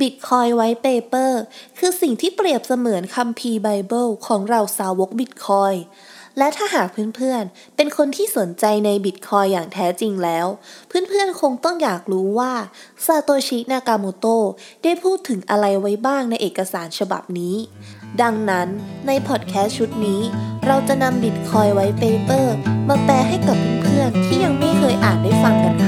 Bitcoin White Paper คือสิ่งที่เปรียบเสมือนคัมภีร์ไบเบิลของเราสาวก Bitcoin และถ้าหากเพื่อนๆ เป็นคนที่สนใจในบิตคอยอย่างแท้จริงแล้ว เพื่อนๆ คงต้องอยากรู้ว่าซาโตชินากาโมโตได้พูดถึงอะไรไว้บ้างในเอกสารฉบับนี้ ดังนั้นในพอดแคสต์ชุดนี้ เราจะนำ Bitcoin White Paper มาแปลให้กับเพื่อนๆ ที่ยังไม่เคยอ่านได้ฟังกันค่ะ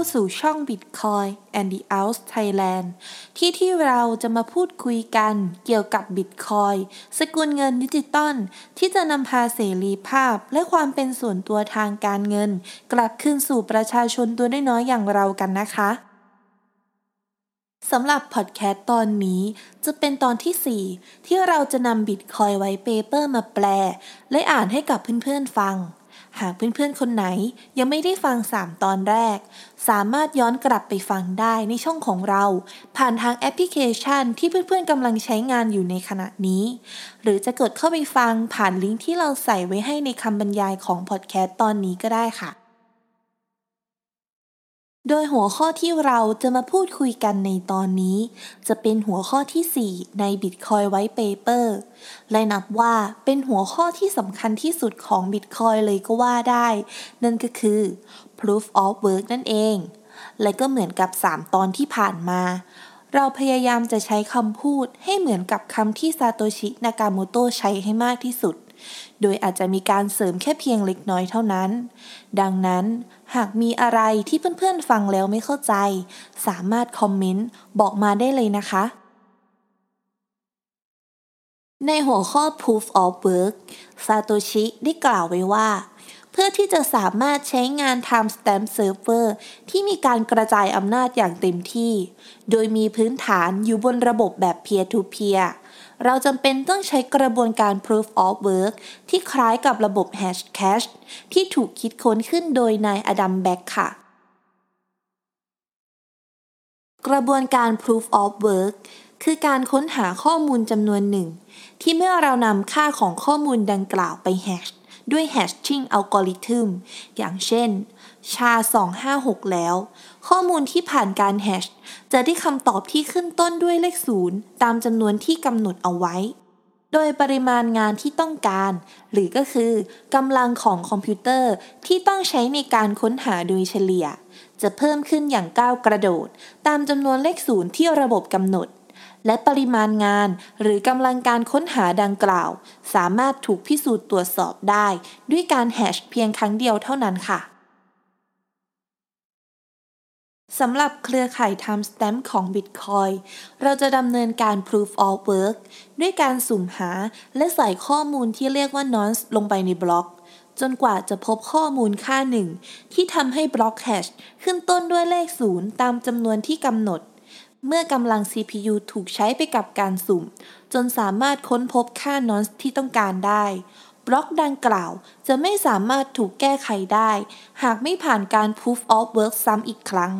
าสู่ช่อง Bitcoin and the Out Thailand ที่ที่เราจะมาพูดคุยกันเกี่ยวกับ Bitcoin สกุลเงินดิจิตอลที่จะนำพาเสรีภาพ และความเป็นส่วนตัวทางการเงิน กลับคืนสู่ประชาชนตัวน้อยๆอย่างเรากันนะคะสำหรับพอดแคสต์ตอนนี้จะเป็นตอนที่ 4 ที่เราจะนำ Bitcoin White Paper มาแปล และอ่านให้กับเพื่อนๆฟัง หากเพื่อนๆ คนไหนยังไม่ได้ฟัง 3 ตอนแรก สามารถย้อนกลับไปฟังได้ในช่องของเรา ผ่านทางแอปพลิเคชันที่เพื่อนๆกำลังใช้งานอยู่ในขณะนี้ หรือจะกดเข้าไปฟังผ่านลิงก์ที่เราใส่ไว้ให้ในคำบรรยายของพอดแคสต์ตอนนี้ก็ได้ค่ะ โดยหัวข้อที่เราจะมาพูดคุยกันในตอนนี้ จะเป็นหัวข้อที่ 4 ใน Bitcoin White Paper และนับว่าเป็นหัวข้อที่สำคัญที่สุดของ Bitcoin เลยก็ว่าได้ นั่นก็คือ Proof of Work นั่นเอง และก็เหมือนกับ 3 ตอนที่ผ่านมา เราพยายามจะใช้คำพูดให้เหมือนกับคำที่ซาโตชิ นากาโมโตะใช้ให้มากที่สุด โดยอาจจะมีการเสริมแค่เพียงเล็กน้อยเท่านั้น ดังนั้นหากมีอะไรที่เพื่อนๆฟังแล้วไม่เข้าใจ สามารถคอมเมนต์บอกมาได้เลยนะคะ ในหัวข้อ proof of work ซาโตชิได้กล่าวไว้ว่า เพื่อที่จะสามารถใช้งาน timestamp server ที่มีการกระจายอำนาจอย่างเต็มที่ โดยมีพื้นฐานอยู่บนระบบแบบ peer to peer เราจำเป็นต้องใช้กระบวนการ proof of work ที่คล้ายกับระบบ Hashcash ที่ถูกคิดค้นขึ้นโดยนายอดัมแบ็กค่ะ กระบวนการ proof of work คือการค้นหาข้อมูลจำนวนหนึ่ง ที่เมื่อเรานำค่าของข้อมูลดังกล่าวไปแฮช ด้วย hashing อัลกอริทึมอย่างเช่น ชา 256 แล้ว ข้อมูลที่ผ่านการแฮชจะได้คำตอบที่ขึ้นต้นด้วยเลขศูนย์ตามจำนวนที่กำหนดเอาไว้ โดยปริมาณงานที่ต้องการ หรือก็คือกำลังของคอมพิวเตอร์ที่ต้องใช้ในการค้นหาโดยเฉลี่ย จะเพิ่มขึ้นอย่างก้าวกระโดด ตามจำนวนเลขศูนย์ที่ระบบกำหนด และปริมาณงาน หรือกำลังการค้นหาดังกล่าว สามารถถูกพิสูจน์ตรวจสอบได้ ด้วยการแฮชเพียงครั้งเดียวเท่านั้นค่ะสำหรับเครือข่าย Timestamp ของ Bitcoin เราจะดำเนินการ Proof of Work ด้วยการสุ่มหาและใส่ข้อมูลที่เรียกว่า nonce ลงไปในบล็อก จนกว่าจะพบข้อมูลค่าหนึ่ง ที่ทำให้บล็อกแฮชขึ้นต้นด้วยเลขศูนย์ตามจำนวนที่กำหนด เมื่อกำลัง CPU ถูกใช้ไปกับการสุ่ม จนสามารถค้นพบค่า nonce ที่ต้องการได้ บล็อกดังกล่าวจะไม่สามารถถูกแก้ไขได้ หากไม่ผ่านการ Proof of Work ซ้ำอีกครั้ง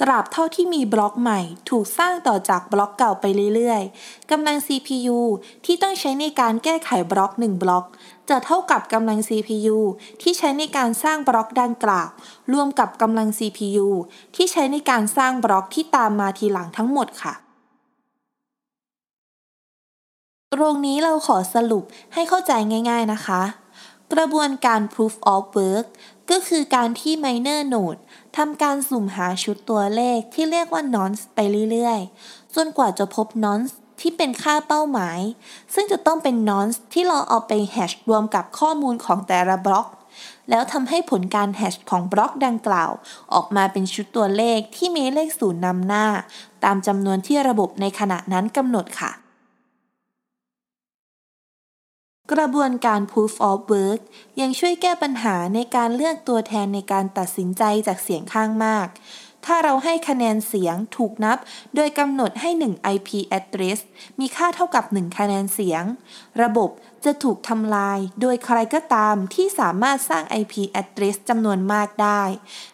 ตราบเท่าที่มีบล็อกใหม่ถูกสร้างต่อจากบล็อกเก่าไปเรื่อยๆ กำลัง CPU ที่ต้องใช้ในการแก้ไขบล็อก 1 บล็อก จะเท่ากับกำลัง CPU ที่ใช้ในการสร้างบล็อกดังกล่าว รวมกับกำลัง CPU ที่ใช้ในการสร้างบล็อกที่ตามมาทีหลังทั้งหมดค่ะ ตรงนี้เราขอสรุปให้เข้าใจง่าย ๆนะคะ กระบวนการ proof of work ก็คือการที่ miner node ทำการสุ่มหาชุดตัวเลขที่เรียกว่า nonce ไปเรื่อยๆ จนกว่าจะพบ nonce ที่เป็นค่าเป้าหมาย ซึ่งจะต้องเป็น nonce ที่เราเอาไปแฮชรวมกับข้อมูลของแต่ละบล็อก แล้วทำให้ผลการแฮชของบล็อกดังกล่าว ออกมาเป็นชุดตัวเลขที่มีเลขศูนย์นำหน้า ตามจำนวนที่ระบบในขณะนั้นกำหนดค่ะกระบวนการ proof of work ยังช่วยแก้ปัญหาในการเลือกตัวแทนในการตัดสินใจจากเสียงข้างมาก ถ้าเราให้คะแนนเสียงถูกนับ โดยกำหนดให้ 1 IP address มีค่าเท่ากับ 1 คะแนนเสียง ระบบจะถูกทำลาย โดยใครก็ตามที่สามารถสร้าง IP address จำนวนมากได้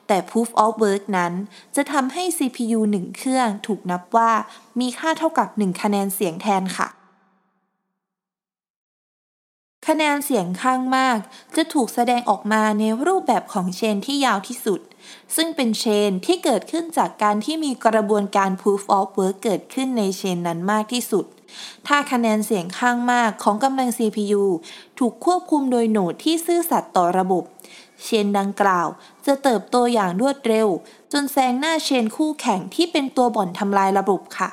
แต่ proof of work นั้น จะทำให้ CPU 1 เครื่องถูกนับว่า มีค่าเท่ากับ 1 คะแนนเสียงแทนค่ะคะแนนเสียงข้างมากจะถูกแสดงออกมาในรูปแบบของเชนที่ยาวที่สุด ซึ่งเป็นเชนที่เกิดขึ้นจากการที่มีกระบวนการ proof of work เกิดขึ้นในเชนนั้นมากที่สุด ถ้าคะแนนเสียงข้างมากของกำลัง CPU ถูกควบคุมโดยโหนดที่ซื่อสัตย์ต่อระบบ เชนดังกล่าว จะเติบโตอย่างรวดเร็ว จนแซงหน้าเชนคู่แข่งที่เป็นตัวบ่อนทำลายระบบค่ะ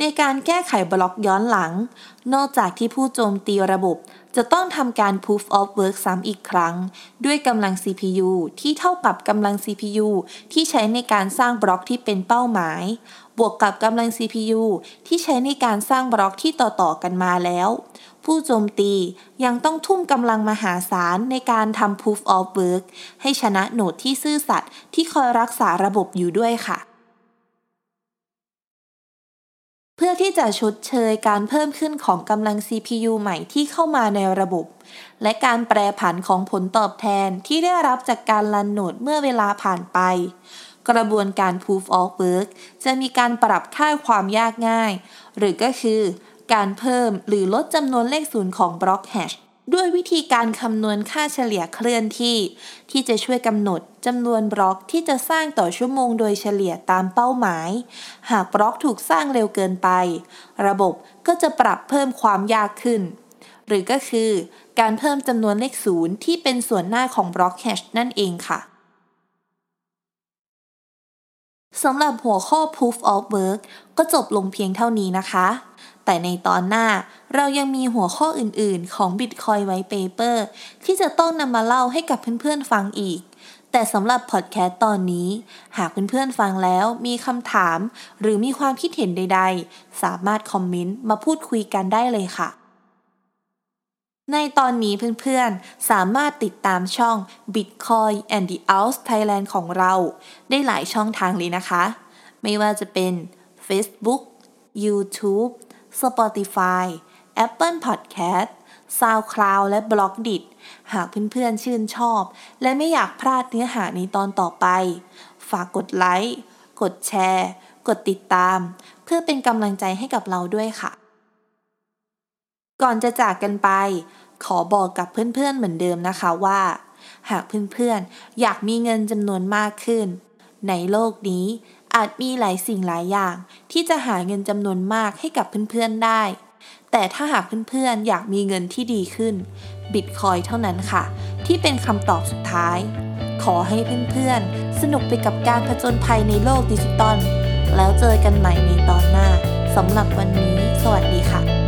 ในการแก้ไขบล็อกย้อนหลัง นอกจากที่ผู้โจมตีระบบ จะต้องทำการ proof of work ซ้ำอีกครั้ง ด้วยกำลัง CPU ที่เท่ากับกำลัง CPU ที่ใช้ในการสร้างบล็อกที่เป็นเป้าหมาย บวกกับกำลัง CPU ที่ใช้ในการสร้างบล็อกที่ต่อๆกันมาแล้ว ผู้โจมตียังต้องทุ่มกำลังมหาศาลในการทำ proof of work ให้ชนะโหนดที่ซื่อสัตย์ที่คอยรักษาระบบอยู่ด้วยค่ะ จะชดเชยการเพิ่มขึ้นของกำลัง CPU ใหม่ที่เข้ามาในระบบ และการแปรผันของผลตอบแทนที่ได้รับจากการลันโหนดเมื่อเวลาผ่านไป กระบวนการ Proof of Work จะมีการปรับค่าความยากง่าย หรือก็คือ การเพิ่มหรือลดจำนวนเลขศูนย์ของบล็อกแฮช ด้วยวิธีการคำนวณค่าเฉลี่ยเคลื่อนที่ ที่จะช่วยกำหนดจำนวนบล็อกที่จะสร้างต่อชั่วโมงโดยเฉลี่ยตามเป้าหมาย หากบล็อกถูกสร้างเร็วเกินไป ระบบก็จะปรับเพิ่มความยากขึ้น หรือก็คือ การเพิ่มจำนวนเลขศูนย์ที่เป็นส่วนหน้าของบล็อกแฮชนั่นเองค่ะสำหรับหัวข้อ proof of work ก็จบลงเพียงเท่านี้นะคะ แต่ในตอนหน้าเรายังมีหัวข้ออื่นๆ ของ Bitcoin White Paper ที่จะต้องนำมาเล่าให้กับเพื่อนๆฟังอีก แต่สำหรับพอดแคสต์ตอนนี้ หากเพื่อนๆฟังแล้วมีคำถาม หรือมีความคิดเห็นใดๆ สามารถคอมเมนต์มาพูดคุยกันได้เลยค่ะ ในตอนนี้เพื่อนๆ สามารถติดตามช่อง Bitcoin and the Out Thailand ของเรา ได้หลายช่องทางเลยนะคะ ไม่ว่าจะเป็น Facebook YouTube Spotify Apple Podcast SoundCloud และ b l o g d i t หากเพื่อนๆชื่นชอบ และไม่อยากพลาดเนื้อหาในตอนต่อไป ฝากกดไลค์กดแชร์ กดติดตาม เพื่อเป็นกำลังใจให้กับเราด้วยค่ะ ก่อนจะจากกันไป ขอบอกกับเพื่อนๆเหมือนเดิมนะคะว่า หากเพื่อนๆอยากมีเงินจำนวนมากขึ้น ในโลกนี้ อาจมีหลายสิ่งหลายอย่าง ที่จะหาเงินจำนวนมากให้กับเพื่อนๆได้ แต่ถ้าหากเพื่อนๆอยากมีเงินที่ดีขึ้นบิตคอยเท่านั้นค่ะ ที่เป็นคำตอบสุดท้าย ขอให้เพื่อนๆ สนุกไปกับการผจญภัยในโลกดิจิตอลแล้วเจอกันใหม่ในตอนหน้าสำหรับวันนี้ สวัสดีค่ะ